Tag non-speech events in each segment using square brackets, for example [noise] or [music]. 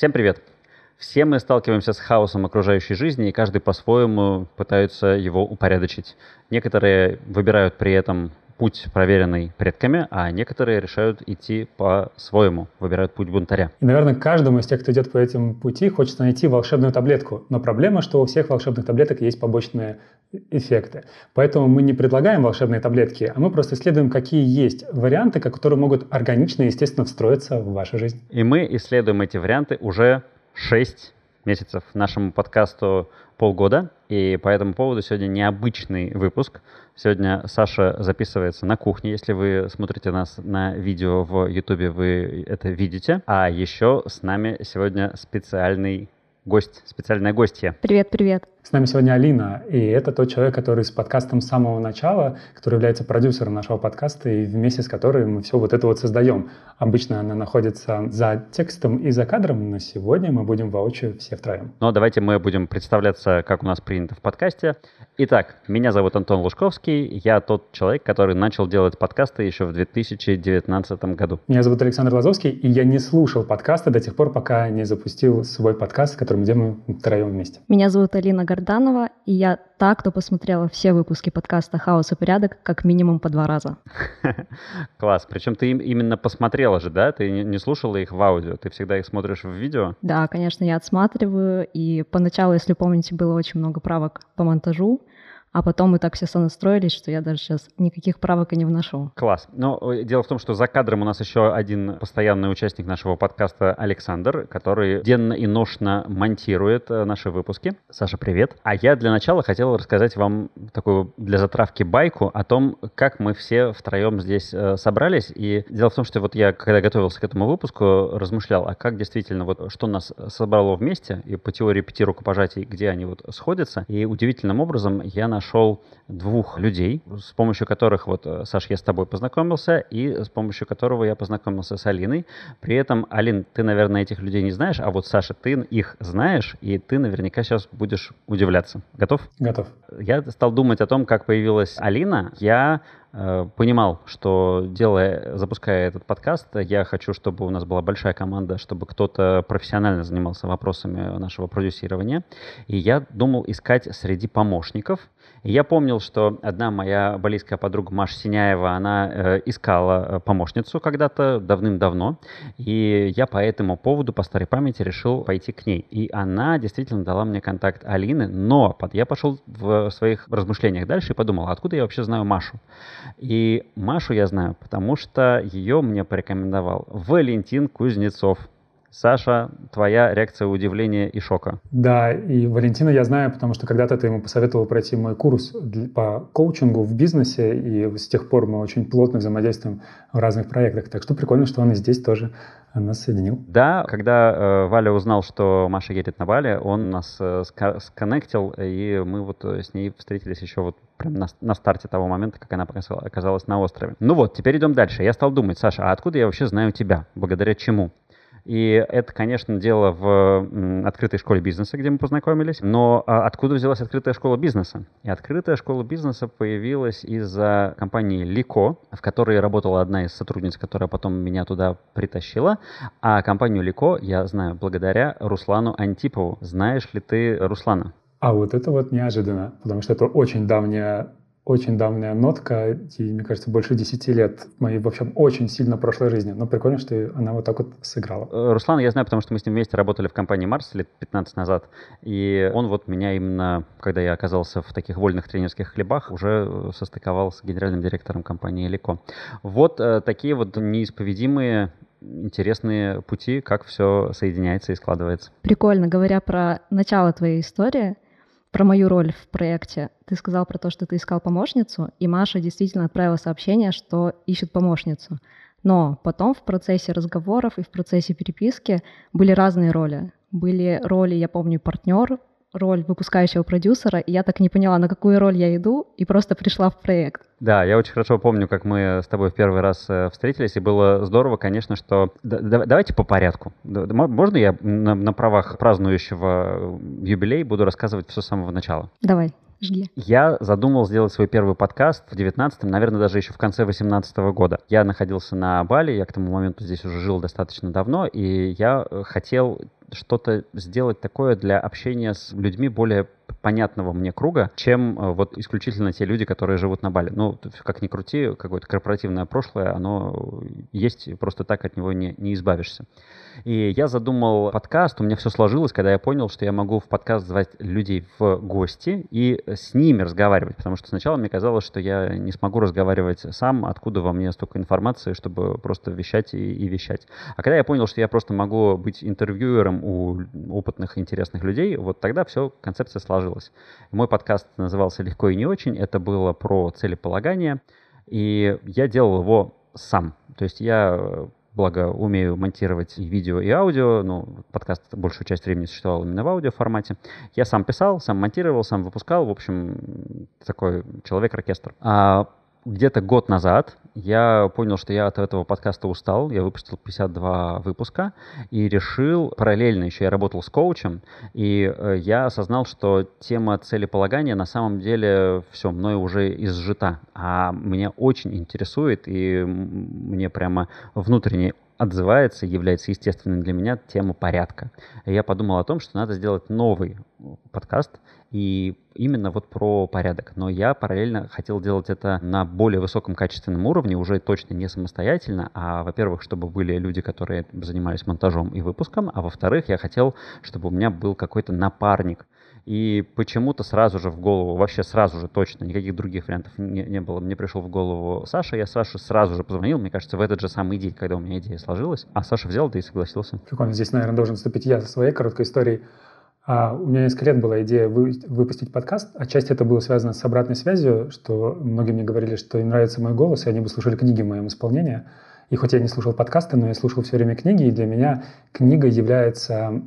Всем привет! Все мы сталкиваемся с хаосом окружающей жизни, и каждый по-своему пытается его упорядочить. Некоторые выбирают при этом путь, проверенный предками, а некоторые решают идти по-своему, выбирают путь бунтаря. И, наверное, каждому из тех, кто идет по этим пути, хочется найти волшебную таблетку. Но проблема, что у всех волшебных таблеток есть побочные эффекты. Поэтому мы не предлагаем волшебные таблетки, а мы просто исследуем, какие есть варианты, которые могут органично и естественно встроиться в вашу жизнь. И мы исследуем эти варианты уже 6 месяцев нашему подкасту полгода, и по этому поводу сегодня необычный выпуск. Сегодня Саша записывается на кухне. Если вы смотрите нас на видео в Ютубе, вы это видите. А еще с нами сегодня специальный гость, специальная гостья. Привет, привет. С нами сегодня Алина, и это тот человек, который с подкастом с самого начала, который является продюсером нашего подкаста, и вместе с которой мы все вот это вот создаем. Обычно она находится за текстом и за кадром, но сегодня мы будем воочию все втроем. Ну, давайте мы будем представляться, как у нас принято в подкасте. Итак, меня зовут Антон Лужковский, я тот человек, который начал делать подкасты еще в 2019 году. Меня зовут Александр Лазовский, и я не слушал подкасты до тех пор, пока не запустил свой подкаст, который мы делаем втроем вместе. Меня зовут Алина Горданова, и я та, кто посмотрела все выпуски подкаста «Хаос и порядок» как минимум по два раза. [laughs] Класс. Причем ты именно посмотрела же, да? Ты не слушала их в аудио, ты всегда их смотришь в видео? Да, конечно, я отсматриваю, и поначалу, если помните, было очень много правок по монтажу, а потом мы так все сонастроились, что я даже сейчас никаких правок и не вношу. Класс. Но э, дело в том, что за кадром у нас еще один постоянный участник нашего подкаста Александр, который денно и ношно монтирует э, наши выпуски. Саша, привет. А я для начала хотел рассказать вам такую для затравки байку о том, как мы все втроем здесь э, собрались. И дело в том, что вот я, когда готовился к этому выпуску, размышлял, а как действительно вот что нас собрало вместе, и по теории пяти рукопожатий, где они вот сходятся. И удивительным образом я на нашел двух людей, с помощью которых, вот, э, Саш, я с тобой познакомился, и с помощью которого я познакомился с Алиной. При этом, Алин, ты, наверное, этих людей не знаешь, а вот, Саша, ты их знаешь, и ты наверняка сейчас будешь удивляться. Готов? Готов. Я стал думать о том, как появилась Алина. Я понимал, что делая, запуская этот подкаст, я хочу, чтобы у нас была большая команда, чтобы кто-то профессионально занимался вопросами нашего продюсирования. И я думал искать среди помощников. И я помнил, что одна моя близкая подруга Маша Синяева, она э, искала э, помощницу когда-то давным-давно. И я по этому поводу, по старой памяти, решил пойти к ней. И она действительно дала мне контакт Алины, но я пошел в своих размышлениях дальше и подумал, а откуда я вообще знаю Машу? И Машу я знаю, потому что ее мне порекомендовал Валентин Кузнецов. Саша, твоя реакция удивления и шока. Да, и Валентина я знаю, потому что когда-то ты ему посоветовал пройти мой курс по коучингу в бизнесе, и с тех пор мы очень плотно взаимодействуем в разных проектах. Так что прикольно, что он и здесь тоже нас соединил. Да, когда э, Валя узнал, что Маша едет на Бали, он нас э, сконнектил, и мы вот э, с ней встретились еще вот прям на, на старте того момента, как она оказалась на острове. Ну вот, теперь идем дальше. Я стал думать, Саша, а откуда я вообще знаю тебя? Благодаря чему? И это, конечно, дело в открытой школе бизнеса, где мы познакомились. Но а, откуда взялась открытая школа бизнеса? И открытая школа бизнеса появилась из-за компании Лико, в которой работала одна из сотрудниц, которая потом меня туда притащила. А компанию Лико я знаю благодаря Руслану Антипову. Знаешь ли ты Руслана? А вот это вот неожиданно, потому что это очень давняя очень давняя нотка, и, мне кажется, больше 10 лет моей, в общем, очень сильно прошлой жизни. Но прикольно, что она вот так вот сыграла. Э, Руслан, я знаю, потому что мы с ним вместе работали в компании Марс лет 15 назад, и он вот меня именно, когда я оказался в таких вольных тренерских хлебах, уже э, состыковал с генеральным директором компании Лико. Вот э, такие вот неисповедимые интересные пути, как все соединяется и складывается. Прикольно. Говоря про начало твоей истории, про мою роль в проекте. Ты сказал про то, что ты искал помощницу, и Маша действительно отправила сообщение, что ищет помощницу. Но потом в процессе разговоров и в процессе переписки были разные роли. Были роли, я помню, партнер, роль выпускающего продюсера, и я так не поняла, на какую роль я иду, и просто пришла в проект. Да, я очень хорошо помню, как мы с тобой в первый раз э, встретились, и было здорово, конечно, что... давайте по порядку. Можно я на, на правах празднующего юбилей буду рассказывать все с самого начала? Давай. Жги. Я задумал сделать свой первый подкаст в 19-м, наверное, даже еще в конце 18 -го года. Я находился на Бали, я к тому моменту здесь уже жил достаточно давно, и я э, хотел что-то сделать такое для общения с людьми более понятного мне круга, чем э, вот исключительно те люди, которые живут на Бали. Ну, как ни крути, какое-то корпоративное прошлое, оно есть, просто так от него не, не избавишься. И я задумал подкаст, у меня все сложилось, когда я понял, что я могу в подкаст звать людей в гости и с ними разговаривать, потому что сначала мне казалось, что я не смогу разговаривать сам, откуда во мне столько информации, чтобы просто вещать и, и вещать. А когда я понял, что я просто могу быть интервьюером у опытных, интересных людей, вот тогда все, концепция сложилась. Мой подкаст назывался «Легко и не очень», это было про целеполагание, и я делал его сам. То есть я благо умею монтировать и видео, и аудио, ну, подкаст большую часть времени существовал именно в аудио формате. Я сам писал, сам монтировал, сам выпускал, в общем, такой человек-оркестр. А где-то год назад я понял, что я от этого подкаста устал. Я выпустил 52 выпуска и решил, параллельно еще я работал с коучем, и э, я осознал, что тема целеполагания на самом деле все, мной уже изжита. А меня очень интересует, и мне прямо внутренне отзывается, является естественной для меня тема порядка. И я подумал о том, что надо сделать новый подкаст, и именно вот про порядок. Но я параллельно хотел делать это на более высоком качественном уровне, уже точно не самостоятельно, а, во-первых, чтобы были люди, которые занимались монтажом и выпуском, а во-вторых, я хотел, чтобы у меня был какой-то напарник, и почему-то сразу же в голову, вообще сразу же точно, никаких других вариантов не, не было. Мне пришел в голову Саша, я Саше сразу же позвонил, мне кажется, в этот же самый день, когда у меня идея сложилась. А Саша взял, да и согласился. Прикольно, здесь, наверное, должен вступить я со своей короткой историей. А у меня несколько лет была идея вы, выпустить подкаст. Отчасти это было связано с обратной связью, что многие мне говорили, что им нравится мой голос, и они бы слушали книги в моем исполнении. И хоть я не слушал подкасты, но я слушал все время книги, и для меня книга является,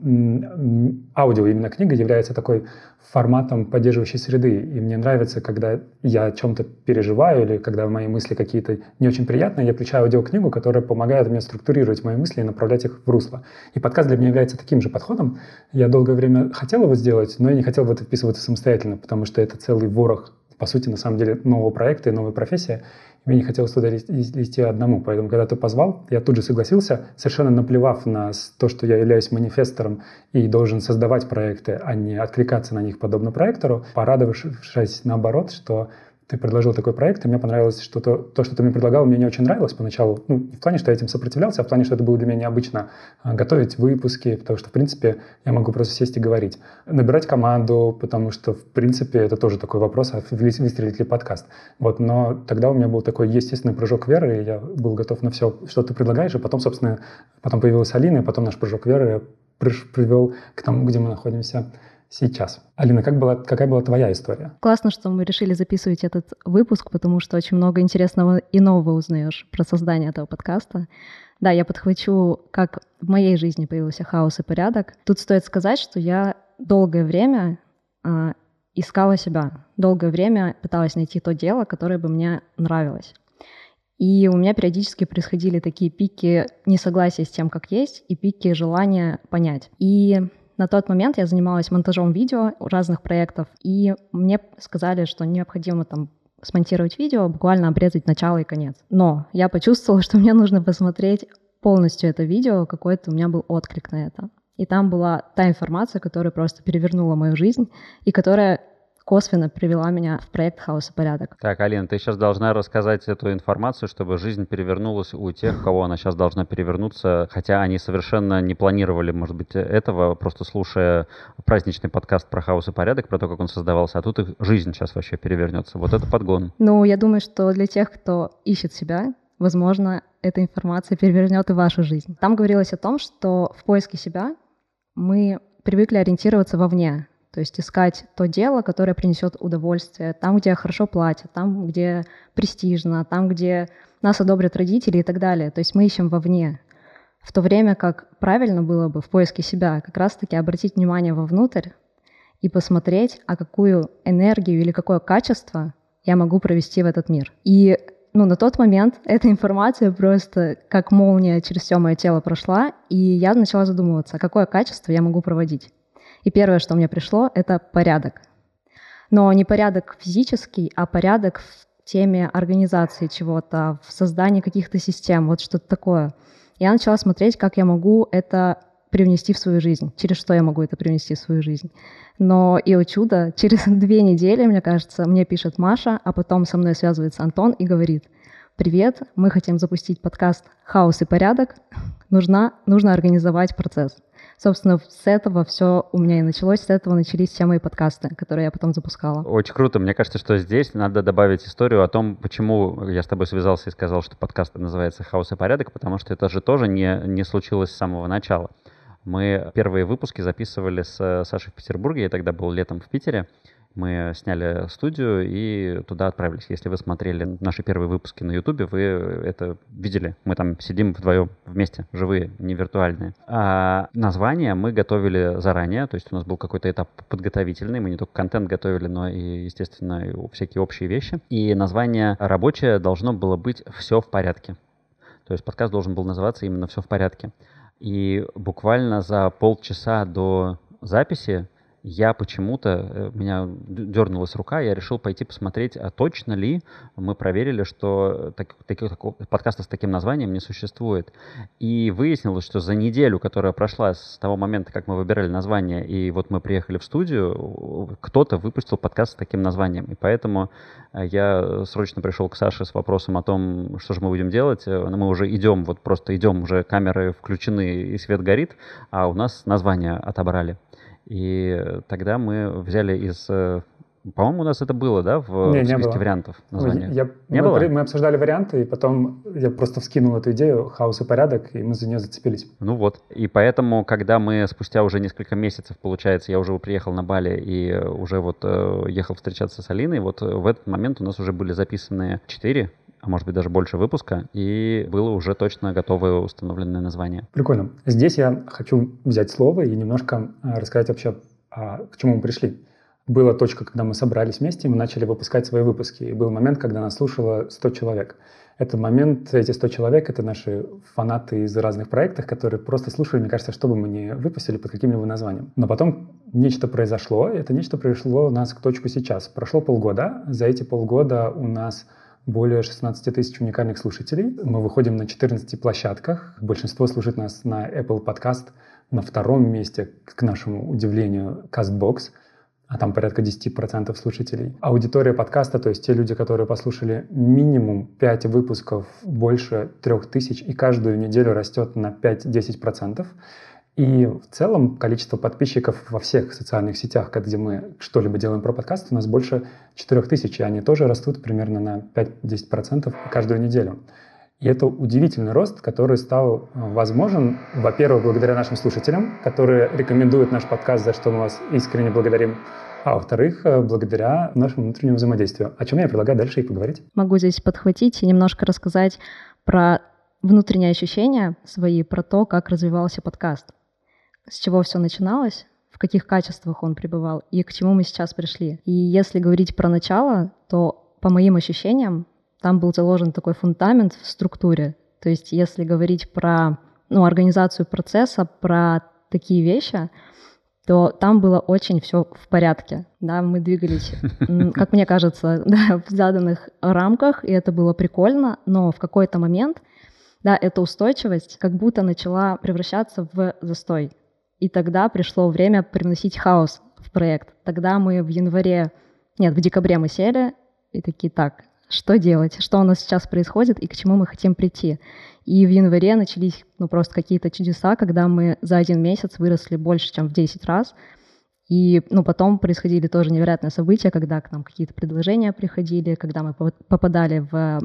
аудио именно книга является такой форматом поддерживающей среды. И мне нравится, когда я о чем-то переживаю или когда мои мысли какие-то не очень приятные, я включаю аудиокнигу, которая помогает мне структурировать мои мысли и направлять их в русло. И подкаст для меня является таким же подходом. Я долгое время хотел его сделать, но я не хотел в это вписываться самостоятельно, потому что это целый ворох по сути, на самом деле, нового проекта и новой профессии. Мне не хотелось туда лезти одному. Поэтому, когда ты позвал, я тут же согласился, совершенно наплевав на то, что я являюсь манифестором и должен создавать проекты, а не откликаться на них подобно проектору, порадовавшись наоборот, что ты предложил такой проект, и мне понравилось, что то, то, что ты мне предлагал, мне не очень нравилось поначалу. Ну, не в плане, что я этим сопротивлялся, а в плане, что это было для меня необычно а, готовить выпуски, потому что, в принципе, я могу просто сесть и говорить. Набирать команду, потому что, в принципе, это тоже такой вопрос, а выстрелит ли подкаст. Вот, но тогда у меня был такой естественный прыжок веры, и я был готов на все, что ты предлагаешь, и потом, собственно, потом появилась Алина, и потом наш прыжок веры привел к тому, где мы находимся сейчас. Алина, как была, какая была твоя история? Классно, что мы решили записывать этот выпуск, потому что очень много интересного и нового узнаешь про создание этого подкаста. Да, я подхвачу, как в моей жизни появился хаос и порядок. Тут стоит сказать, что я долгое время э, искала себя, долгое время пыталась найти то дело, которое бы мне нравилось. И у меня периодически происходили такие пики несогласия с тем, как есть, и пики желания понять. И на тот момент я занималась монтажом видео разных проектов, и мне сказали, что необходимо там смонтировать видео, буквально обрезать начало и конец. Но я почувствовала, что мне нужно посмотреть полностью это видео, какой-то у меня был отклик на это. И там была та информация, которая просто перевернула мою жизнь и которая косвенно привела меня в проект «Хаос и порядок». Так, Алина, ты сейчас должна рассказать эту информацию, чтобы жизнь перевернулась у тех, кого она сейчас должна перевернуться, хотя они совершенно не планировали, может быть, этого, просто слушая праздничный подкаст про хаос и порядок, про то, как он создавался, а тут их жизнь сейчас вообще перевернется. Вот это подгон. Ну, я думаю, что для тех, кто ищет себя, возможно, эта информация перевернет и вашу жизнь. Там говорилось о том, что в поиске себя мы привыкли ориентироваться вовне, то есть искать то дело, которое принесет удовольствие, там, где хорошо платят, там, где престижно, там, где нас одобрят родители и так далее. То есть мы ищем вовне. В то время как правильно было бы в поиске себя как раз-таки обратить внимание вовнутрь и посмотреть, а какую энергию или какое качество я могу провести в этот мир. И ну, на тот момент [laughs] эта информация просто как молния через все мое тело прошла, и я начала задумываться, какое качество я могу проводить. И первое, что мне пришло, это порядок. Но не порядок физический, а порядок в теме организации чего-то, в создании каких-то систем, вот что-то такое. Я начала смотреть, как я могу это привнести в свою жизнь, через что я могу это привнести в свою жизнь. Но и о чудо, [laughs] через две недели, мне кажется, мне пишет Маша, а потом со мной связывается Антон и говорит, привет, мы хотим запустить подкаст «Хаос и порядок», нужна, нужно организовать процесс. Собственно, с этого все у меня и началось, с этого начались все мои подкасты, которые я потом запускала. Очень круто. Мне кажется, что здесь надо добавить историю о том, почему я с тобой связался и сказал, что подкаст называется «Хаос и порядок», потому что это же тоже не, не случилось с самого начала. Мы первые выпуски записывали с Сашей в Петербурге, я тогда был летом в Питере. Мы сняли студию и туда отправились. Если вы смотрели наши первые выпуски на Ютубе, вы это видели. Мы там сидим вдвоем вместе, живые, не виртуальные. А название мы готовили заранее, то есть у нас был какой-то этап подготовительный. Мы не только контент готовили, но и, естественно, всякие общие вещи. И название рабочее должно было быть «Все в порядке». То есть подкаст должен был называться именно «Все в порядке». И буквально за полчаса до записи я почему-то, э, меня дернулась рука, я решил пойти посмотреть, а точно ли мы проверили, что так, так, такого подкаста с таким названием не существует. И выяснилось, что за неделю, которая прошла с того момента, как мы выбирали название, и вот мы приехали в студию, кто-то выпустил подкаст с таким названием. И поэтому э, я срочно пришел к Саше с вопросом о том, что же мы будем делать. Э, мы уже идем, вот просто идем, уже камеры включены и свет горит, а у нас название отобрали. И тогда мы взяли из э, по-моему, у нас это было, да, в, не, в списке не было. вариантов названия? Я, не мы, было? Мы обсуждали варианты, и потом я просто вскинул эту идею «Хаос и порядок», и мы за нее зацепились. Ну вот. И поэтому, когда мы спустя уже несколько месяцев, получается, я уже приехал на Бали и уже вот э, ехал встречаться с Алиной, вот в этот момент у нас уже были записаны четыре а может быть даже больше выпуска, и было уже точно готовое установленное название. Прикольно. Здесь я хочу взять слово и немножко э, рассказать вообще, а, к чему мы пришли. Была точка, когда мы собрались вместе, и мы начали выпускать свои выпуски. И был момент, когда нас слушало 100 человек. Этот момент, эти 100 человек, это наши фанаты из разных проектов, которые просто слушали, мне кажется, что бы мы ни выпустили под каким-либо названием. Но потом нечто произошло, и это нечто привело нас к точку сейчас. Прошло полгода, за эти полгода у нас более 16 тысяч уникальных слушателей. Мы выходим на 14 площадках. Большинство слушает нас на Apple Podcast. На втором месте, к нашему удивлению, CastBox, а там порядка 10% слушателей. Аудитория подкаста, то есть те люди, которые послушали минимум 5 выпусков больше 3000, и каждую неделю растет на 5-10%. И в целом количество подписчиков во всех социальных сетях, где мы что-либо делаем про подкаст, у нас больше 4000, и они тоже растут примерно на 5-10% каждую неделю. И это удивительный рост, который стал э, возможен, во-первых, благодаря нашим слушателям, которые рекомендуют наш подкаст, за что мы вас искренне благодарим, а во-вторых, э, благодаря нашему внутреннему взаимодействию, о чем я предлагаю дальше и поговорить. Могу здесь подхватить и немножко рассказать про внутренние ощущения свои, про то, как развивался подкаст с чего все начиналось, в каких качествах он пребывал и к чему мы сейчас пришли. И если говорить про начало, то по моим ощущениям там был заложен такой фундамент в структуре. То есть если говорить про ну, организацию процесса, про такие вещи, то там было очень все в порядке. Да, мы двигались, [laughs] как мне кажется, [laughs] да, в заданных рамках, и это было прикольно, но в какой-то момент, да, эта устойчивость как будто начала превращаться в застой. И тогда пришло время приносить хаос в проект. Тогда мы в январе, нет, в декабре мы сели и такие, так, что делать, что у нас сейчас происходит и к чему мы хотим прийти. И в январе начались ну, просто какие-то чудеса, когда мы за один месяц выросли больше, чем в 10 раз. И ну, потом происходили тоже невероятные события, когда к нам какие-то предложения приходили, когда мы попадали в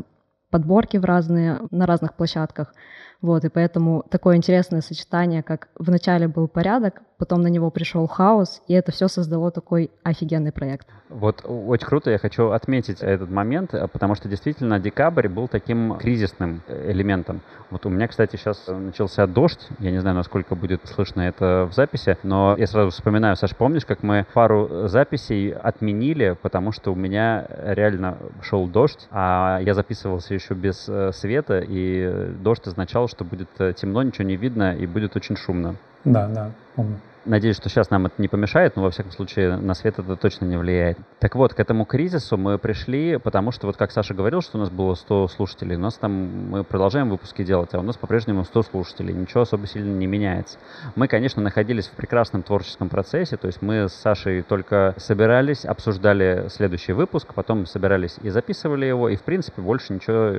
подборки в разные, на разных площадках. Вот, и поэтому такое интересное сочетание, как вначале был порядок, потом на него пришел хаос, и это все создало такой офигенный проект. Вот очень круто, я хочу отметить этот момент, э, потому что действительно декабрь был таким кризисным э, элементом. Вот у меня, кстати, сейчас начался дождь, я не знаю, насколько будет слышно это в записи, но я сразу вспоминаю, Саш, помнишь, как мы пару записей отменили, потому что у меня реально шел дождь, а я записывался еще без э, света, и дождь означал, что будет темно, ничего не видно, и будет очень шумно. Да, да, помню. Надеюсь, что сейчас нам это не помешает, но во всяком случае на свет это точно не влияет. Так вот, к этому кризису мы пришли, потому что вот как Саша говорил, что у нас было 100 слушателей, у нас там мы продолжаем выпуски делать, а у нас по-прежнему 100 слушателей, ничего особо сильно не меняется. Мы, конечно, находились в прекрасном творческом процессе, то есть мы с Сашей только собирались, обсуждали следующий выпуск, потом собирались и записывали его, и в принципе больше ничего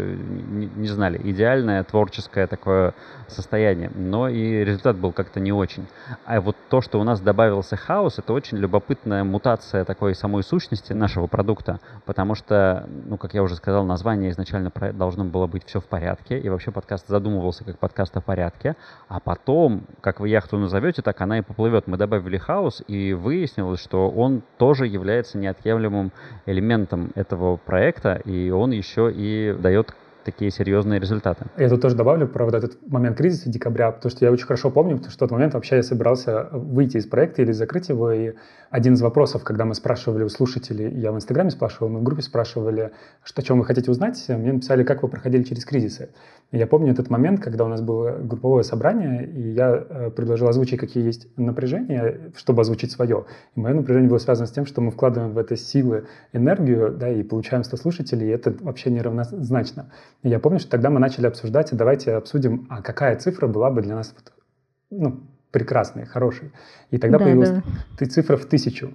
не, знали. Идеальное творческое такое состояние, но и результат был как-то не очень. А вот то, что у нас добавился хаос, это очень любопытная мутация такой самой сущности нашего продукта, потому что, ну, как я уже сказал, название изначально должно было быть «Все в порядке», и вообще подкаст задумывался как подкаст о порядке, а потом, как вы яхту назовете, так она и поплывет. Мы добавили хаос, и выяснилось, что он тоже является неотъемлемым элементом этого проекта, и он еще и дает такие серьезные результаты. Я тут тоже добавлю про вот этот момент кризиса декабря, потому что я очень хорошо помню, потому что в тот момент вообще я собирался выйти из проекта или закрыть его, и один из вопросов, когда мы спрашивали у слушателей, я в Инстаграме спрашивал, мы в группе спрашивали, что, о чем вы хотите узнать, мне написали, как вы проходили через кризисы. Я помню этот момент, когда у нас было групповое собрание, и я э, предложил озвучить, какие есть напряжения, чтобы озвучить свое. И мое напряжение было связано с тем, что мы вкладываем в это силы, энергию, да, и получаем 100 слушателей, и это вообще неравнозначно. И я помню, что тогда мы начали обсуждать, и давайте обсудим, а какая цифра была бы для нас ну, прекрасной, хорошей. И тогда да, появилась да. цифра в тысячу.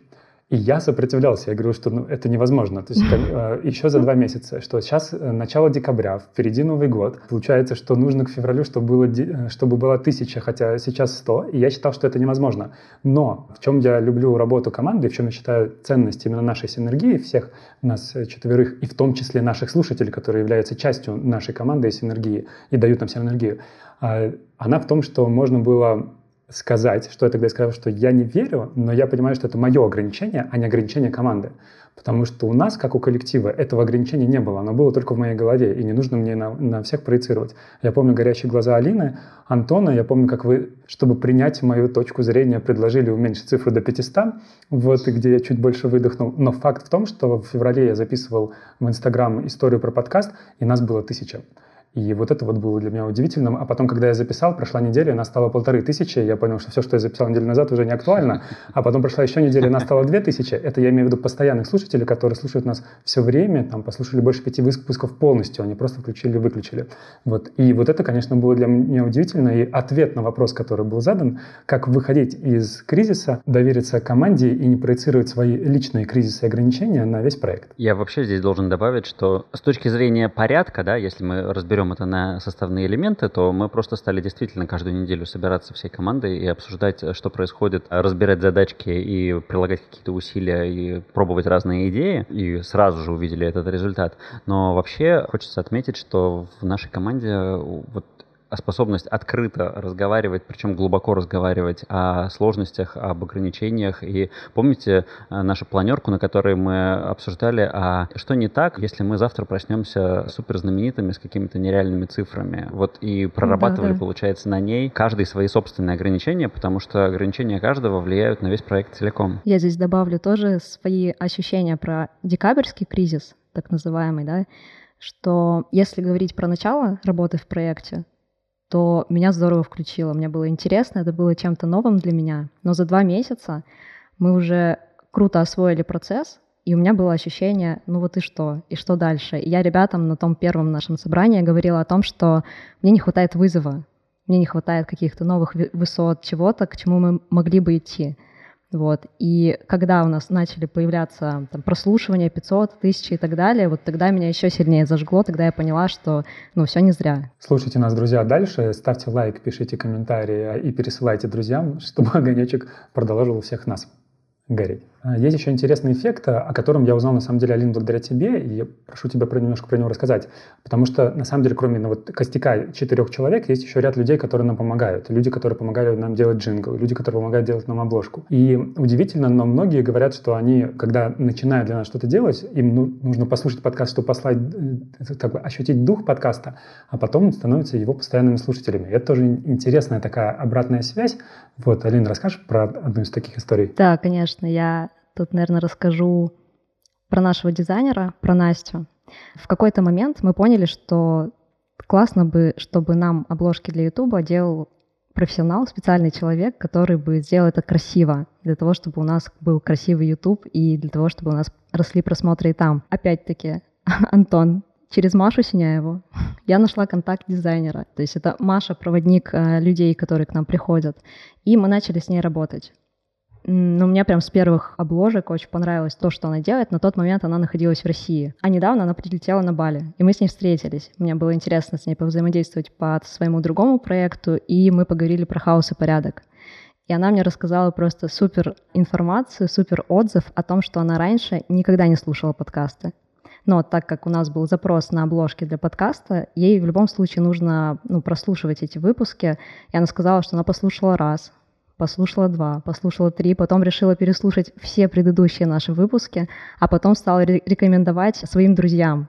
И я сопротивлялся, я говорю, что ну, это невозможно. То есть [laughs] э, еще за два месяца, что сейчас э, начало декабря, впереди Новый год. Получается, что нужно к февралю, чтобы было, э, чтобы было тысяча, хотя сейчас сто. И я считал, что это невозможно. Но в чем я люблю работу команды, в чем я считаю ценность именно нашей синергии, всех нас э, четверых, и в том числе наших слушателей, которые являются частью нашей команды и синергии, и дают нам синергию, э, она в том, что можно было сказать, что я тогда сказал, что я не верю, но я понимаю, что это мое ограничение, а не ограничение команды. Потому что у нас, как у коллектива, этого ограничения не было. Оно было только в моей голове, и не нужно мне на, на всех проецировать. Я помню горящие глаза Алины, Антона. Я помню, как вы, чтобы принять мою точку зрения, предложили уменьшить цифру до 500, вот, где я чуть больше выдохнул. Но факт в том, что в феврале я записывал в Инстаграм историю про подкаст, и нас было тысяча. И вот это вот было для меня удивительным. А потом, когда я записал, прошла неделя, она стала полторы тысячи, я понял, что все, что я записал неделю назад, уже не актуально. А потом прошла еще неделя, она стала две тысячи. Это я имею в виду постоянных слушателей, которые слушают нас все время, там, послушали больше пяти выпусков полностью, они просто включили выключили. Вот. И вот это, конечно, было для меня удивительно. И ответ на вопрос, который был задан, как выходить из кризиса, довериться команде и не проецировать свои личные кризисы и ограничения на весь проект. Я вообще здесь должен добавить, что с точки зрения порядка, да, если мы разберем разберем это на составные элементы, то мы просто стали действительно каждую неделю собираться всей командой и обсуждать, что происходит, разбирать задачки и прилагать какие-то усилия и пробовать разные идеи, и сразу же увидели этот результат. Но вообще хочется отметить, что в нашей команде вот способность открыто разговаривать, причем глубоко разговаривать о сложностях, об ограничениях. И помните э, нашу планерку, на которой мы обсуждали, а что не так, если мы завтра проснемся супер знаменитыми с какими-то нереальными цифрами. Вот и прорабатывали, да, да. получается, на ней каждый свои собственные ограничения, потому что ограничения каждого влияют на весь проект целиком. Я здесь добавлю тоже свои ощущения про декабрьский кризис, так называемый, да, что если говорить про начало работы в проекте, то меня здорово включило. Мне было интересно, это было чем-то новым для меня. Но за два месяца мы уже круто освоили процесс, и у меня было ощущение, ну вот и что, и что дальше. И я ребятам на том первом нашем собрании говорила о том, что мне не хватает вызова, мне не хватает каких-то новых высот, чего-то, к чему мы могли бы идти. Вот. И когда у нас начали появляться там, прослушивания 500, 1000 и так далее, вот тогда меня еще сильнее зажгло, тогда я поняла, что ну, все не зря. Слушайте нас, друзья, дальше, ставьте лайк, пишите комментарии и пересылайте друзьям, [laughs] чтобы огонечек продолжил у всех нас гореть. А, есть еще интересный эффект, о котором я узнал на самом деле, Алина, благодаря тебе, и прошу тебя про, немножко про него рассказать, потому что на самом деле, кроме ну, вот, костяка четырех человек, есть еще ряд людей, которые нам помогают. Люди, которые помогали нам делать джингл, люди, которые помогают делать нам обложку. И удивительно, но многие говорят, что они, когда начинают для нас что-то делать, им ну, нужно послушать подкаст, чтобы послать, э, как бы ощутить дух подкаста, а потом становятся его постоянными слушателями. И это тоже интересная такая обратная связь. Вот, Алина, расскажешь про одну из таких историй? Да, конечно. Я Тут, наверное, расскажу про нашего дизайнера, про Настю. В какой-то момент мы поняли, что классно бы, чтобы нам обложки для Ютуба делал профессионал, специальный человек, который бы сделал это красиво, для того, чтобы у нас был красивый YouTube и для того, чтобы у нас росли просмотры и там. Опять-таки, [laughs] Антон, через Машу Синяеву [laughs] я нашла контакт дизайнера. То есть это Маша, проводник э, людей, которые к нам приходят. И мы начали с ней работать. Но мне прям с первых обложек очень понравилось то, что она делает. На тот момент она находилась в России. А недавно она прилетела на Бали. И мы с ней встретились. Мне было интересно с ней повзаимодействовать по своему другому проекту. И мы поговорили про хаос и порядок. И она мне рассказала просто супер информацию, супер отзыв о том, что она раньше никогда не слушала подкасты. Но так как у нас был запрос на обложки для подкаста, ей в любом случае нужно ну, прослушивать эти выпуски. И она сказала, что она послушала раз, послушала два, послушала три, потом решила переслушать все предыдущие наши выпуски, а потом стала рекомендовать своим друзьям.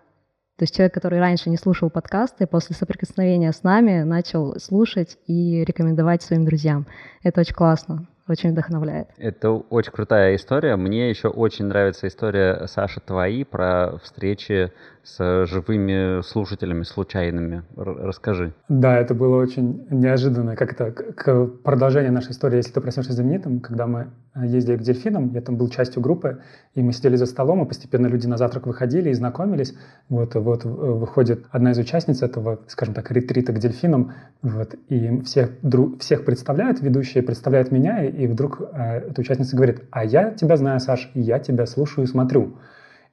То есть человек, который раньше не слушал подкасты, после соприкосновения с нами начал слушать и рекомендовать своим друзьям. Это очень классно очень вдохновляет. Это очень крутая история. Мне еще очень нравится история Саши твои про встречи с живыми слушателями случайными. Расскажи. Да, это было очень неожиданно. Как это, к продолжению нашей истории, если ты проснешься знаменитым, когда мы ездили к дельфинам, я там был частью группы, и мы сидели за столом, и постепенно люди на завтрак выходили и знакомились. Вот, вот э, выходит одна из участниц этого, скажем так, ретрита к дельфинам, вот, и всех, друг, всех представляют, ведущие представляют меня, и вдруг э, эта участница говорит, а я тебя знаю, Саш, я тебя слушаю и смотрю.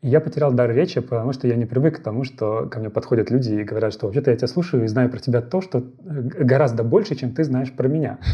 Я потерял дар речи, потому что я не привык к тому, что ко мне подходят люди и говорят, что вообще-то я тебя слушаю и знаю про тебя то, что э, гораздо больше, чем ты знаешь про меня. [laughs]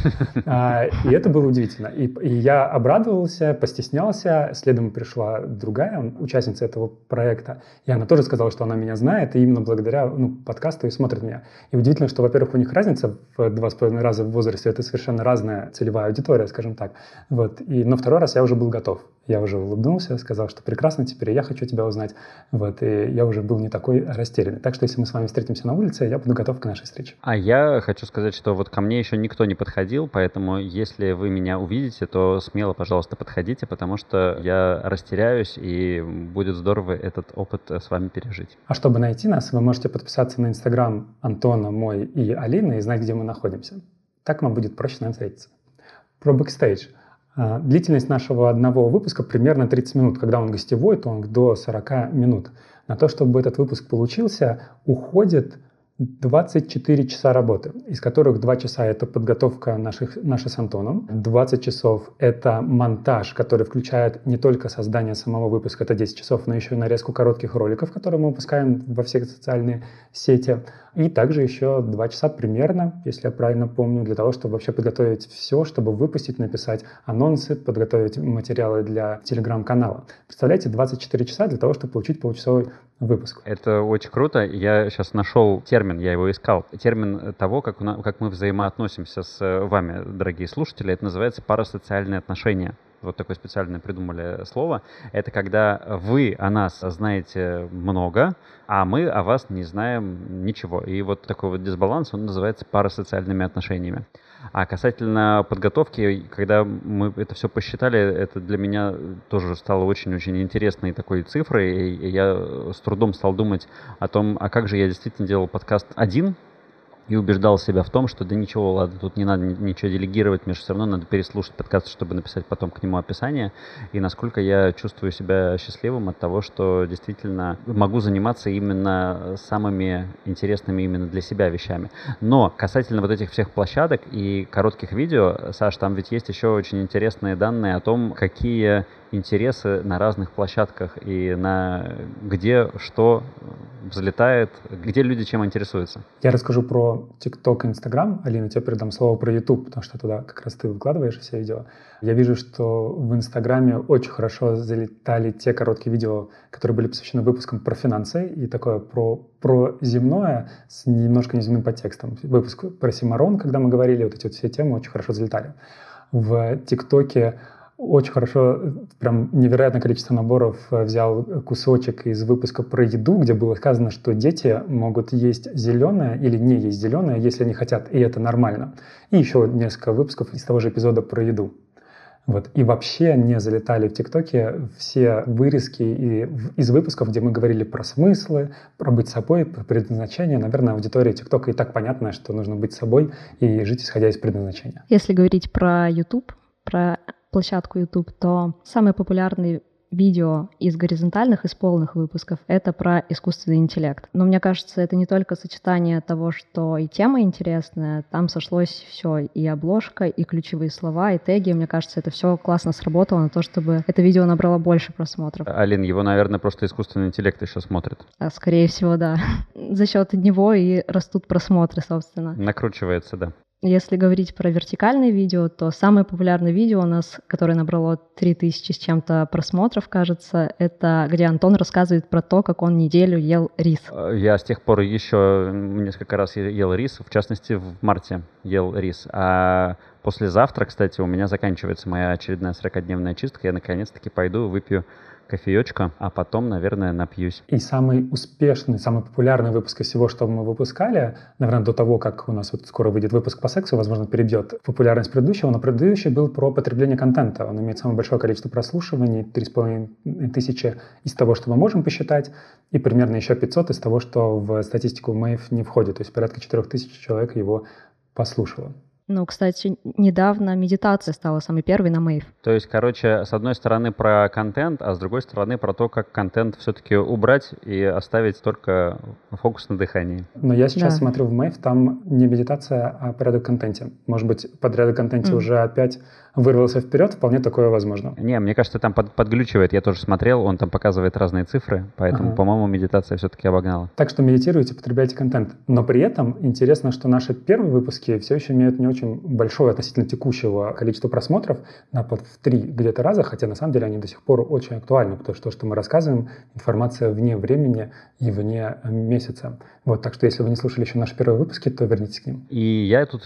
А, и это было удивительно. И, и я обрадовался, постеснялся. Следом пришла другая участница этого проекта. И она тоже сказала, что она меня знает, и именно благодаря ну, подкасту и смотрит меня. И удивительно, что, во-первых, у них разница в два с половиной раза в возрасте. Это совершенно разная целевая аудитория, скажем так. Вот. И, но второй раз я уже был готов. Я уже улыбнулся, сказал, что прекрасно, теперь я хочу тебя узнать. Вот, и я уже был не такой растерянный. Так что если мы с вами встретимся на улице, я буду готов к нашей встрече. А я хочу сказать, что вот ко мне еще никто не подходил, поэтому если вы меня увидите, то смело, пожалуйста, подходите, потому что я растеряюсь, и будет здорово этот опыт с вами пережить. А чтобы найти нас, вы можете подписаться на Инстаграм Антона, мой и Алины и знать, где мы находимся. Так вам будет проще нам встретиться. Про бэкстейдж. А, длительность нашего одного выпуска примерно 30 минут. Когда он гостевой, то он до 40 минут. На то, чтобы этот выпуск получился, уходит 24 часа работы, из которых 2 часа — это подготовка наших, наша с Антоном, 20 часов — это монтаж, который включает не только создание самого выпуска, это 10 часов, но еще и нарезку коротких роликов, которые мы выпускаем во все социальные сети, и также еще 2 часа примерно, если я правильно помню, для того, чтобы вообще подготовить все, чтобы выпустить, написать анонсы, подготовить материалы для телеграм-канала. Представляете, 24 часа для того, чтобы получить получасовой выпуск. Это очень круто. Я сейчас нашел термин, я его искал. Термин того, как, как мы взаимоотносимся с вами, дорогие слушатели, это называется парасоциальные отношения вот такое специальное придумали слово, это когда вы о нас знаете много, а мы о вас не знаем ничего. И вот такой вот дисбаланс, он называется парасоциальными отношениями. А касательно подготовки, когда мы это все посчитали, это для меня тоже стало очень-очень интересной такой цифрой. И я с трудом стал думать о том, а как же я действительно делал подкаст один, и убеждал себя в том, что да ничего, ладно, тут не надо ничего делегировать, мне же все равно надо переслушать подкаст, чтобы написать потом к нему описание. И насколько я чувствую себя счастливым от того, что действительно могу заниматься именно самыми интересными именно для себя вещами. Но касательно вот этих всех площадок и коротких видео, Саш, там ведь есть еще очень интересные данные о том, какие интересы на разных площадках и на где что взлетает, где люди чем интересуются. Я расскажу про TikTok и Instagram. Алина, тебе передам слово про YouTube, потому что туда как раз ты выкладываешь все видео. Я вижу, что в Инстаграме очень хорошо залетали те короткие видео, которые были посвящены выпускам про финансы и такое про, про земное с немножко неземным подтекстом. Выпуск про Симарон, когда мы говорили, вот эти вот все темы очень хорошо залетали. В ТикТоке очень хорошо, прям невероятное количество наборов э, взял кусочек из выпуска про еду, где было сказано, что дети могут есть зеленое или не есть зеленое, если они хотят, и это нормально. И еще несколько выпусков из того же эпизода про еду. Вот. И вообще не залетали в ТикТоке все вырезки и из выпусков, где мы говорили про смыслы, про быть собой, про предназначение. Наверное, аудитория ТикТока и так понятно, что нужно быть собой и жить исходя из предназначения. Если говорить про YouTube, про площадку YouTube, то самый популярный видео из горизонтальных, из полных выпусков, это про искусственный интеллект. Но мне кажется, это не только сочетание того, что и тема интересная, там сошлось все, и обложка, и ключевые слова, и теги. Мне кажется, это все классно сработало на то, чтобы это видео набрало больше просмотров. Алин, его, наверное, просто искусственный интеллект еще смотрит. А, скорее всего, да. [laughs] За счет него и растут просмотры, собственно. Накручивается, да. Если говорить про вертикальные видео, то самое популярное видео у нас, которое набрало 3000 с чем-то просмотров, кажется, это где Антон рассказывает про то, как он неделю ел рис. Э, я с тех пор еще несколько раз ел рис, в частности, в марте ел рис. А послезавтра, кстати, у меня заканчивается моя очередная 40-дневная чистка. Я наконец-таки пойду выпью кофеечка, а потом, наверное, напьюсь. И самый успешный, самый популярный выпуск из всего, что мы выпускали, наверное, до того, как у нас вот скоро выйдет выпуск по сексу, возможно, перебьет популярность предыдущего, но предыдущий был про потребление контента. Он имеет самое большое количество прослушиваний, 3,5 тысячи из того, что мы можем посчитать, и примерно еще 500 из того, что в статистику Мэйв не входит. То есть порядка 4 тысяч человек его послушало. Ну, кстати, недавно медитация стала самой первой на Мэйв. То есть, короче, с одной стороны про контент, а с другой стороны про то, как контент все-таки убрать и оставить только фокус на дыхании. Но я сейчас да. смотрю в Мэйв, там не медитация, а порядок контенте. Может быть, порядок контенте mm. уже опять вырвался вперед, вполне такое возможно. Не, мне кажется, там под, подглючивает. Я тоже смотрел, он там показывает разные цифры, поэтому, ага. по-моему, медитация все-таки обогнала. Так что медитируйте, потребляйте контент. Но при этом интересно, что наши первые выпуски все еще имеют не очень большое относительно текущего количества просмотров, на под в три где-то раза, хотя на самом деле они до сих пор очень актуальны, потому что то, что мы рассказываем, информация вне времени и вне месяца. Вот, так что если вы не слушали еще наши первые выпуски, то вернитесь к ним. И я тут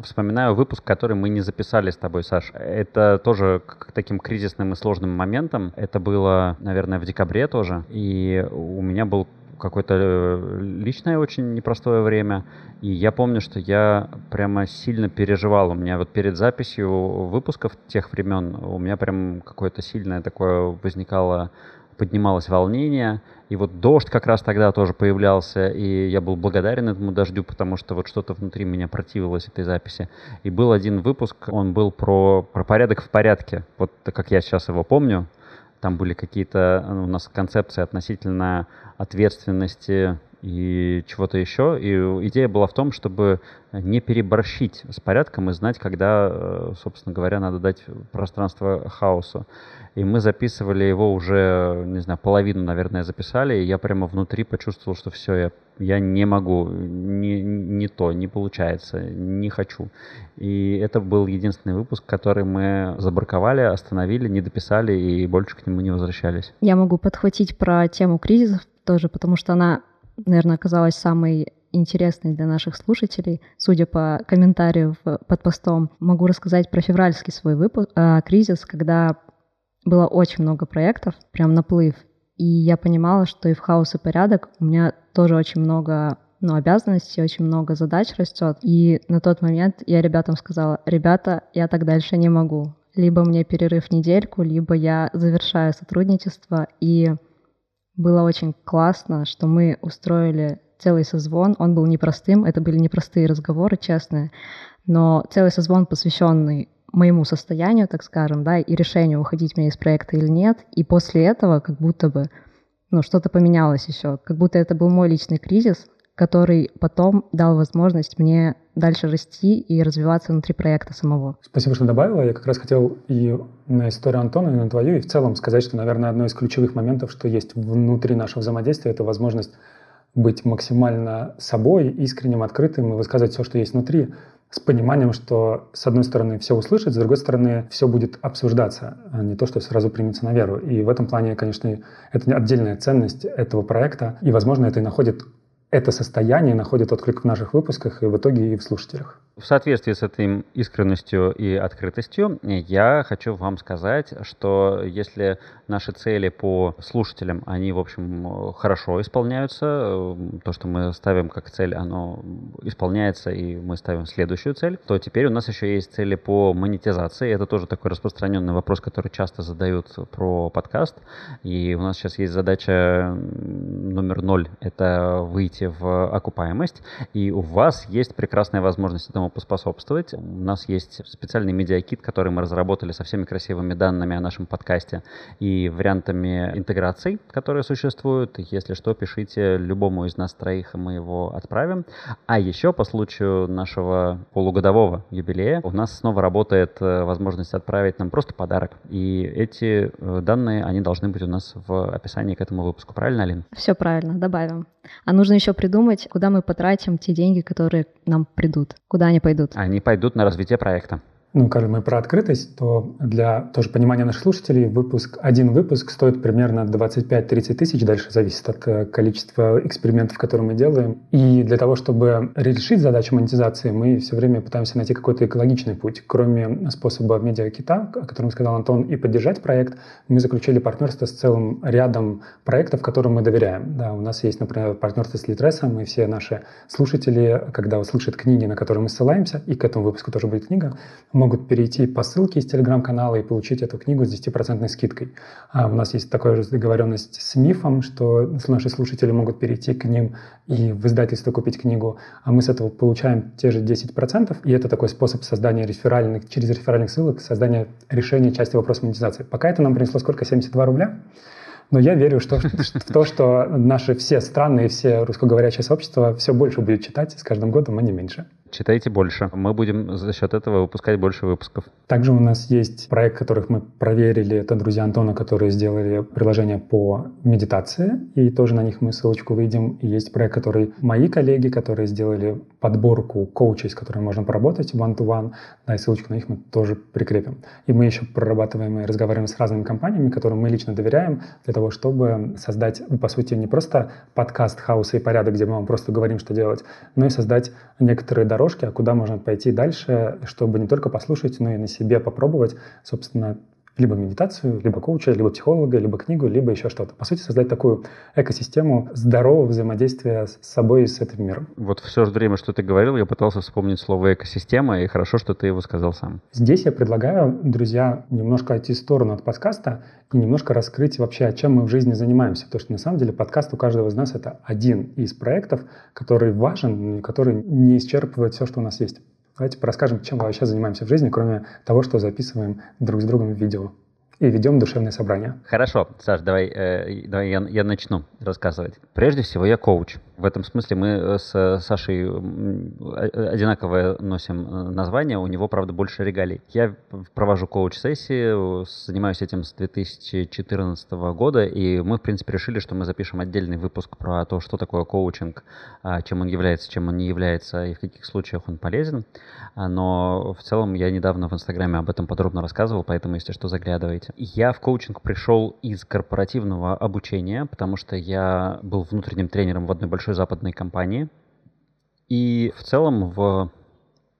вспоминаю выпуск, который мы не записали с тобой, Саш. Это тоже к таким кризисным и сложным моментам. Это было, наверное, в декабре тоже. И у меня был какое-то э, личное очень непростое время. И я помню, что я прямо сильно переживал. У меня вот перед записью выпусков тех времен у меня прям какое-то сильное такое возникало поднималось волнение, и вот дождь как раз тогда тоже появлялся, и я был благодарен этому дождю, потому что вот что-то внутри меня противилось этой записи. И был один выпуск, он был про, про порядок в порядке, вот как я сейчас его помню, там были какие-то у нас концепции относительно ответственности и чего-то еще. И идея была в том, чтобы не переборщить с порядком и знать, когда, э, собственно говоря, надо дать пространство хаосу. И мы записывали его уже, не знаю, половину, наверное, записали, и я прямо внутри почувствовал, что все, я, я не могу, не, не то, не получается, не хочу. И это был единственный выпуск, который мы забраковали, остановили, не дописали и больше к нему не возвращались. Я могу подхватить про тему кризисов тоже, потому что она, наверное, оказалась самой интересной для наших слушателей. Судя по комментарию под постом, могу рассказать про февральский свой выпуск, э, кризис, когда было очень много проектов, прям наплыв. И я понимала, что и в хаос и порядок у меня тоже очень много ну, обязанностей, очень много задач растет. И на тот момент я ребятам сказала, ребята, я так дальше не могу. Либо мне перерыв недельку, либо я завершаю сотрудничество. И было очень классно, что мы устроили целый созвон. Он был непростым, это были непростые разговоры, честные, но целый созвон, посвященный моему состоянию, так скажем, да, и решению, уходить мне из проекта или нет. И после этого как будто бы ну, что-то поменялось еще. Как будто это был мой личный кризис, который потом дал возможность мне дальше расти и развиваться внутри проекта самого. Спасибо, что добавила. Я как раз хотел и на историю Антона, и на твою, и в целом сказать, что, наверное, одно из ключевых моментов, что есть внутри нашего взаимодействия, это возможность быть максимально собой, искренним, открытым и высказывать все, что есть внутри с пониманием, что с одной стороны все услышать, с другой стороны все будет обсуждаться, а не то, что сразу примется на веру. И в этом плане, конечно, это отдельная ценность этого проекта, и, возможно, это и находит это состояние находит отклик в наших выпусках и в итоге и в слушателях. В соответствии с этой искренностью и открытостью я хочу вам сказать, что если наши цели по слушателям, они, в общем, хорошо исполняются, то, что мы ставим как цель, оно исполняется, и мы ставим следующую цель, то теперь у нас еще есть цели по монетизации. Это тоже такой распространенный вопрос, который часто задают про подкаст. И у нас сейчас есть задача номер ноль — это выйти в окупаемость. И у вас есть прекрасная возможность этому поспособствовать. У нас есть специальный медиакит, который мы разработали со всеми красивыми данными о нашем подкасте и вариантами интеграций, которые существуют. Если что, пишите любому из нас троих, мы его отправим. А еще по случаю нашего полугодового юбилея у нас снова работает э, возможность отправить нам просто подарок. И эти э, данные, они должны быть у нас в описании к этому выпуску. Правильно, Алина? Все правильно, добавим. А нужно еще придумать, куда мы потратим те деньги, которые нам придут. Куда они пойдут? Они пойдут на развитие проекта. Ну, когда мы про открытость, то для тоже понимания наших слушателей выпуск, один выпуск стоит примерно 25-30 тысяч, дальше зависит от э, количества экспериментов, которые мы делаем. И для того, чтобы решить задачу монетизации, мы все время пытаемся найти какой-то экологичный путь. Кроме способа медиакита, о котором сказал Антон, и поддержать проект, мы заключили партнерство с целым рядом проектов, которым мы доверяем. Да, у нас есть, например, партнерство с Литресом, и все наши слушатели, когда услышат книги, на которые мы ссылаемся, и к этому выпуску тоже будет книга, могут перейти по ссылке из телеграм-канала и получить эту книгу с 10% скидкой. А у нас есть такая же договоренность с МИФом, что наши слушатели могут перейти к ним и в издательство купить книгу, а мы с этого получаем те же 10%, и это такой способ создания реферальных, через реферальных ссылок, создания решения части вопроса монетизации. Пока это нам принесло сколько? 72 рубля? Но я верю [laughs] что, в то, что наши все страны и все русскоговорящие сообщества все больше будет читать, с каждым годом, а не меньше читайте больше. Мы будем за счет этого выпускать больше выпусков. Также у нас есть проект, которых мы проверили. Это друзья Антона, которые сделали приложение по медитации. И тоже на них мы ссылочку выйдем. И есть проект, который мои коллеги, которые сделали подборку коучей, с которыми можно поработать one-to-one. Да, и ссылочку на них мы тоже прикрепим. И мы еще прорабатываем и разговариваем с разными компаниями, которым мы лично доверяем, для того, чтобы создать, по сути, не просто подкаст хаоса и порядок, где мы вам просто говорим, что делать, но и создать некоторые дорожки, а куда можно пойти дальше, чтобы не только послушать, но и на себе попробовать, собственно, либо медитацию, либо коуча, либо психолога, либо книгу, либо еще что-то. По сути, создать такую экосистему здорового взаимодействия с собой и с этим миром. Вот все время, что ты говорил, я пытался вспомнить слово экосистема, и хорошо, что ты его сказал сам. Здесь я предлагаю, друзья, немножко отойти в сторону от подкаста и немножко раскрыть вообще, чем мы в жизни занимаемся. Потому что на самом деле подкаст у каждого из нас это один из проектов, который важен, который не исчерпывает все, что у нас есть. Давайте расскажем, чем мы вообще занимаемся в жизни, кроме того, что записываем друг с другом видео и ведем душевное собрание. Хорошо, Саш, давай, э, давай я, я начну рассказывать. Прежде всего, я коуч. В этом смысле мы э, с Сашей одинаковое носим э, название, у него, правда, больше регалий. Я провожу коуч-сессии, занимаюсь этим с 2014 года, и мы, в принципе, решили, что мы запишем отдельный выпуск про то, что такое коучинг, а, чем он является, чем он не является, и в каких случаях он полезен. А, но в целом я недавно в Инстаграме об этом подробно рассказывал, поэтому, если что, заглядывайте. Я в коучинг пришел из корпоративного обучения, потому что я был внутренним тренером в одной большой большой западной компании. И в целом в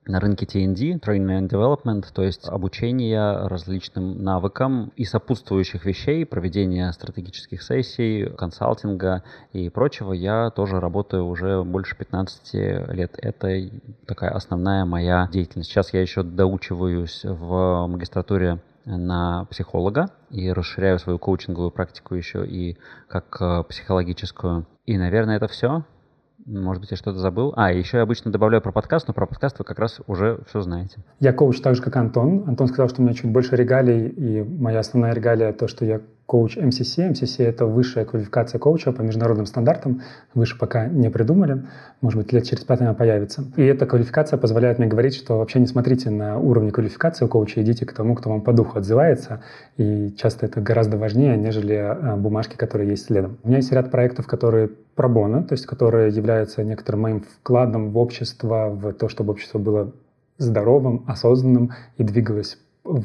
на рынке TND, Training and Development, то есть обучение различным навыкам и сопутствующих вещей, проведение стратегических сессий, консалтинга и прочего, я тоже работаю уже больше 15 лет. Это такая основная моя деятельность. Сейчас я еще доучиваюсь в магистратуре на психолога и расширяю свою коучинговую практику еще и как э, психологическую. И, наверное, это все. Может быть, я что-то забыл. А, еще я обычно добавляю про подкаст, но про подкаст вы как раз уже все знаете. Я коуч так же, как Антон. Антон сказал, что у меня чуть больше регалий, и моя основная регалия то, что я коуч MCC. MCC — это высшая квалификация коуча по международным стандартам. Выше пока не придумали. Может быть, лет через пять она появится. И эта квалификация позволяет мне говорить, что вообще не смотрите на уровень квалификации у коуча, идите к тому, кто вам по духу отзывается. И часто это гораздо важнее, нежели а, бумажки, которые есть следом. У меня есть ряд проектов, которые пробоны, то есть которые являются некоторым моим вкладом в общество, в то, чтобы общество было здоровым, осознанным и двигалось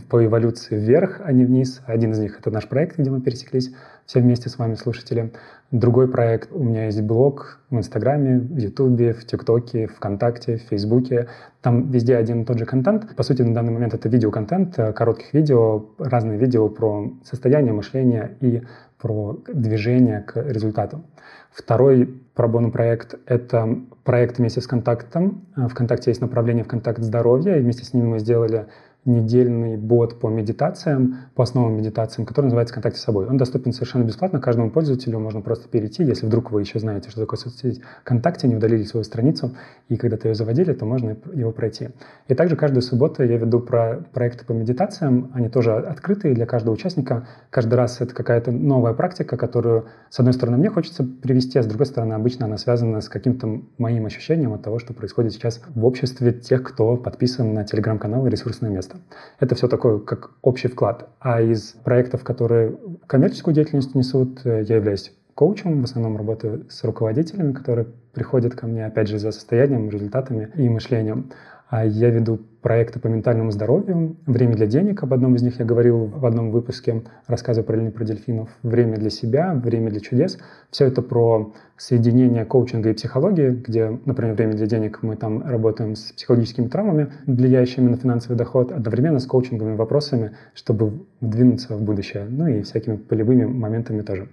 по эволюции вверх, а не вниз. Один из них — это наш проект, где мы пересеклись все вместе с вами, слушатели. Другой проект, у меня есть блог в Инстаграме, в Ютубе, в ТикТоке, ВКонтакте, в Фейсбуке. Там везде один и тот же контент. По сути, на данный момент это видеоконтент, э, коротких видео, разные видео про состояние мышления и про движение к результату. Второй пробону проект — это проект вместе с Контактом. Э, Вконтакте есть направление ВКонтакт здоровья, и вместе с ними мы сделали недельный бот по медитациям, по основам медитациям, который называется «Контакт с собой». Он доступен совершенно бесплатно каждому пользователю, можно просто перейти, если вдруг вы еще знаете, что такое соцсеть ВКонтакте, не удалили свою страницу, и когда-то ее заводили, то можно его пройти. И также каждую субботу я веду про проекты по медитациям, они тоже открытые для каждого участника. Каждый раз это какая-то новая практика, которую, с одной стороны, мне хочется привести, а с другой стороны, обычно она связана с каким-то моим ощущением от того, что происходит сейчас в обществе тех, кто подписан на телеграм-канал ресурсное место. Это все такое, как общий вклад. А из проектов, которые коммерческую деятельность несут, э, я являюсь коучем, в основном работаю с руководителями, которые приходят ко мне, опять же, за состоянием, результатами и мышлением. А я веду проекты по ментальному здоровью. «Время для денег», об одном из них я говорил в одном выпуске, рассказывая параллельно про дельфинов. «Время для себя», «Время для чудес». Все это про соединение коучинга и психологии, где, например, «Время для денег» мы там работаем с психологическими травмами, влияющими на финансовый доход, одновременно с коучинговыми вопросами, чтобы двинуться в будущее. Ну и всякими полевыми моментами тоже.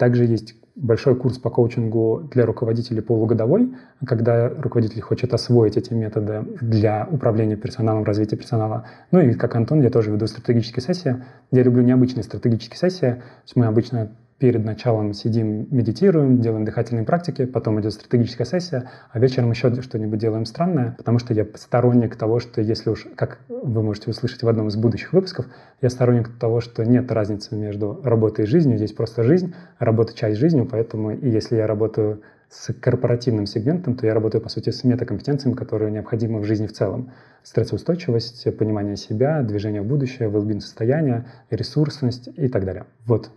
Также есть большой курс по коучингу для руководителей полугодовой, когда руководитель хочет освоить эти методы для управления персоналом, развития персонала. Ну и как Антон, я тоже веду стратегические сессии. Я люблю необычные стратегические сессии. Мы обычно перед началом сидим, медитируем, делаем дыхательные практики, потом идет стратегическая сессия, а вечером еще что-нибудь делаем странное, потому что я сторонник того, что если уж, как вы можете услышать в одном из будущих выпусков, я сторонник того, что нет разницы между работой и жизнью, есть просто жизнь, работа часть жизни, поэтому и если я работаю с корпоративным сегментом, то я работаю, по сути, с метакомпетенциями, которые необходимы в жизни в целом. Стрессоустойчивость, понимание себя, движение в будущее, well состояние, ресурсность и так далее. Вот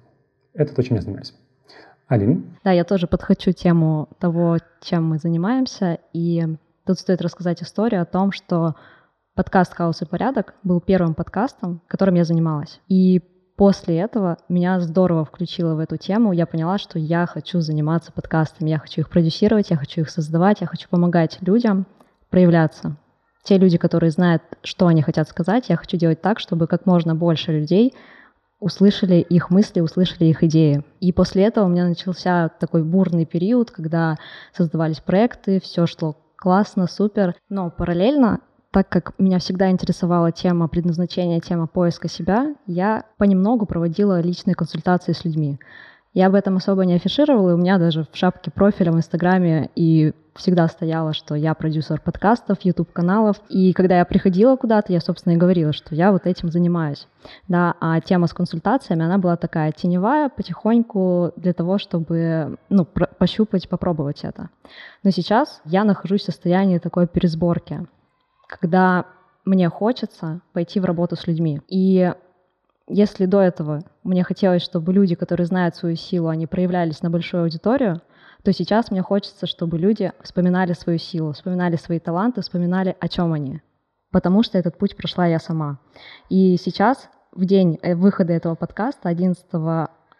это то, чем я занимаюсь. Алин? Да, я тоже подхочу тему того, чем мы занимаемся. И тут стоит рассказать историю о том, что подкаст «Хаос и порядок» был первым подкастом, которым я занималась. И после этого меня здорово включило в эту тему. Я поняла, что я хочу заниматься подкастами, я хочу их продюсировать, я хочу их создавать, я хочу помогать людям проявляться. Те люди, которые знают, что они хотят сказать, я хочу делать так, чтобы как можно больше людей услышали их мысли, услышали их идеи. И после этого у меня начался такой бурный период, когда создавались проекты, все шло классно, супер. Но параллельно, так как меня всегда интересовала тема предназначения, тема поиска себя, я понемногу проводила личные консультации с людьми. Я об этом особо не афишировала, и у меня даже в шапке профиля в Инстаграме и всегда стояло, что я продюсер подкастов, YouTube-каналов. И когда я приходила куда-то, я, собственно, и говорила, что я вот этим занимаюсь. Да, а тема с консультациями, она была такая теневая, потихоньку для того, чтобы ну, пощупать, попробовать это. Но сейчас я нахожусь в состоянии такой пересборки, когда мне хочется пойти в работу с людьми. И если до этого мне хотелось, чтобы люди, которые знают свою силу, они проявлялись на большую аудиторию, то сейчас мне хочется, чтобы люди вспоминали свою силу, вспоминали свои таланты, вспоминали, о чем они. Потому что этот путь прошла я сама. И сейчас, в день э, выхода этого подкаста, 11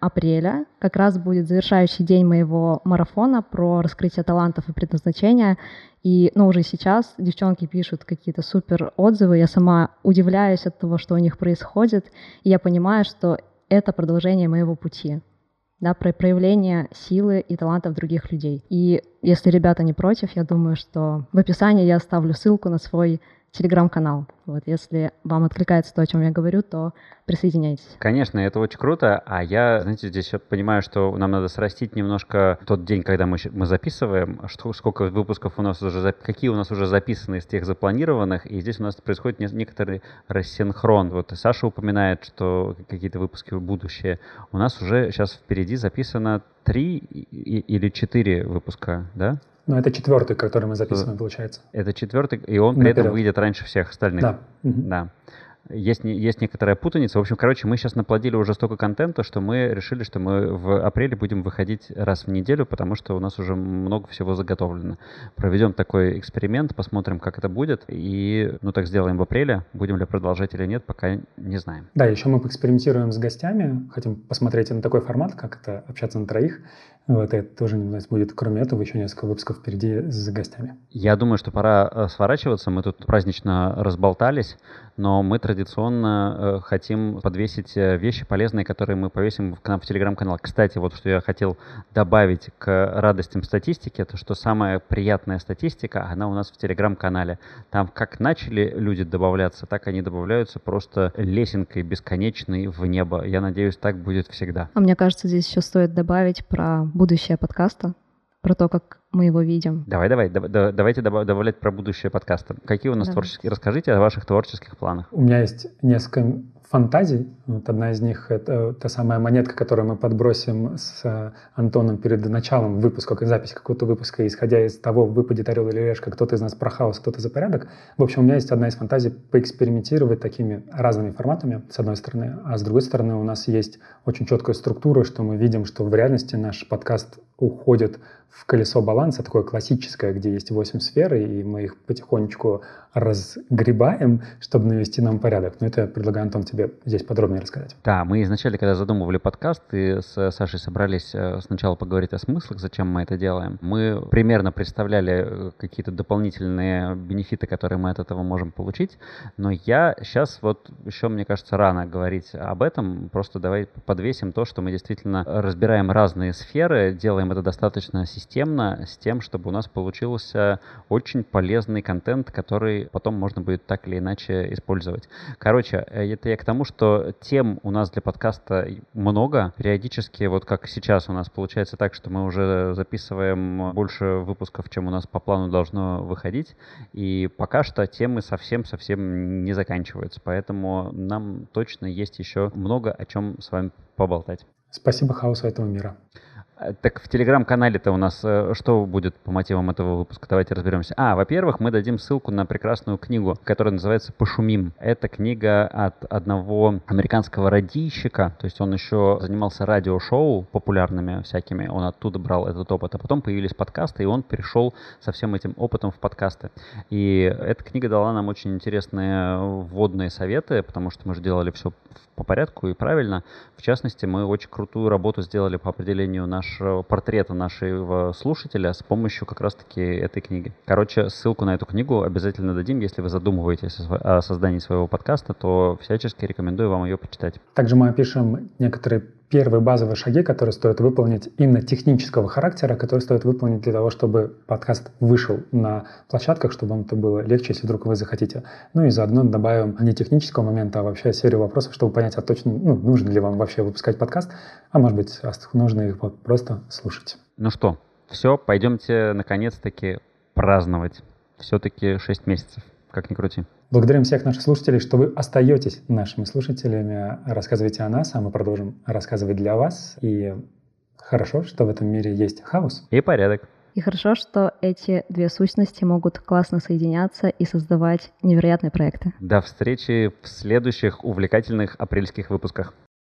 апреля, как раз будет завершающий день моего марафона про раскрытие талантов и предназначения. И, ну, уже сейчас девчонки пишут какие-то супер отзывы. Я сама удивляюсь от того, что у них происходит. И я понимаю, что это продолжение моего пути да, про проявление силы и талантов других людей. И если ребята не против, я думаю, что в описании я оставлю ссылку на свой телеграм-канал. Вот, если вам откликается то, о чем я говорю, то присоединяйтесь. Конечно, это очень круто. А я, знаете, здесь вот понимаю, что нам надо срастить немножко тот день, когда мы, мы записываем, что, сколько выпусков у нас уже, какие у нас уже записаны из тех запланированных, и здесь у нас происходит не, некоторый рассинхрон. Вот Саша упоминает, что какие-то выпуски в будущее. У нас уже сейчас впереди записано три или четыре выпуска, да? Ну, это четвертый, который мы записываем, получается. Это четвертый, и он при Наперед. этом выйдет раньше всех остальных. Да. Да. есть, есть некоторая путаница. В общем, короче, мы сейчас наплодили уже столько контента, что мы решили, что мы в апреле будем выходить раз в неделю, потому что у нас уже много всего заготовлено. Проведем такой эксперимент, посмотрим, как это будет, и, ну, так сделаем в апреле. Будем ли продолжать или нет, пока не знаем. Да, еще мы поэкспериментируем с гостями, хотим посмотреть на такой формат, как это общаться на троих. Вот это тоже у нас будет, кроме этого, еще несколько выпусков впереди с гостями. Я думаю, что пора э, сворачиваться. Мы тут празднично разболтались, но мы традиционно э, хотим подвесить э, вещи полезные, которые мы повесим к нам в телеграм-канал. Кстати, вот что я хотел добавить к радостям статистики, это что самая приятная статистика, она у нас в телеграм-канале. Там как начали люди добавляться, так они добавляются просто лесенкой бесконечной в небо. Я надеюсь, так будет всегда. А мне кажется, здесь еще стоит добавить про будущее подкаста, про то, как мы его видим. Давай, давай, да, давайте добавлять про будущее подкаста. Какие у нас давай. творческие? Расскажите о ваших творческих планах. У меня есть несколько фантазий. Вот одна из них — это та самая монетка, которую мы подбросим с Антоном перед началом выпуска, как записи какого-то выпуска, исходя из того, выпадет орел или решка, кто-то из нас про хаос, кто-то за порядок. В общем, у меня есть одна из фантазий поэкспериментировать такими разными форматами, с одной стороны, а с другой стороны у нас есть очень четкая структура, что мы видим, что в реальности наш подкаст уходит в колесо баланса, такое классическое, где есть 8 сфер, и мы их потихонечку разгребаем, чтобы навести нам порядок. Но это я предлагаю, Антон, тебе здесь подробнее рассказать. Да, мы изначально, когда задумывали подкаст, и с Сашей собрались э, сначала поговорить о смыслах, зачем мы это делаем. Мы примерно представляли э, какие-то дополнительные бенефиты, которые мы от этого можем получить, но я сейчас вот еще, мне кажется, рано говорить об этом, просто давай подвесим то, что мы действительно разбираем разные сферы, делаем это достаточно системно, с тем, чтобы у нас получился очень полезный контент, который потом можно будет так или иначе использовать. Короче, э, это я к тому, что тем у нас для подкаста много. Периодически, вот как сейчас у нас получается так, что мы уже записываем больше выпусков, чем у нас по плану должно выходить. И пока что темы совсем-совсем не заканчиваются. Поэтому нам точно есть еще много о чем с вами поболтать. Спасибо хаосу этого мира. Э, так в телеграм-канале-то у нас э, что будет по мотивам этого выпуска? Давайте разберемся. А, во-первых, мы дадим ссылку на прекрасную книгу, которая называется «Пошумим». Это книга от одного американского радийщика, то есть он еще занимался радиошоу популярными всякими, он оттуда брал этот опыт, а потом появились подкасты, и он перешел со всем этим опытом в подкасты. И эта книга дала нам очень интересные вводные советы, потому что мы же делали все по порядку и правильно. В частности, мы очень крутую работу сделали по определению нашего портрета нашего слушателя с помощью как раз-таки этой книги. Короче, ссылку на эту книгу обязательно дадим. Если вы задумываетесь о создании своего подкаста, то всячески рекомендую вам ее почитать. Также мы опишем некоторые первые базовые шаги, которые стоит выполнить именно технического характера, которые стоит выполнить для того, чтобы подкаст вышел на площадках, чтобы вам это было легче, если вдруг вы захотите. Ну и заодно добавим не технического момента, а вообще серию вопросов, чтобы понять, а точно, ну, нужно ли вам вообще выпускать подкаст, а может быть, нужно их просто слушать. Ну что, все, пойдемте наконец-таки праздновать. Все-таки 6 месяцев как ни крути. Благодарим всех наших слушателей, что вы остаетесь нашими слушателями. Рассказывайте о нас, а мы продолжим рассказывать для вас. И хорошо, что в этом мире есть хаос. И порядок. И хорошо, что эти две сущности могут классно соединяться и создавать невероятные проекты. До встречи в следующих увлекательных апрельских выпусках.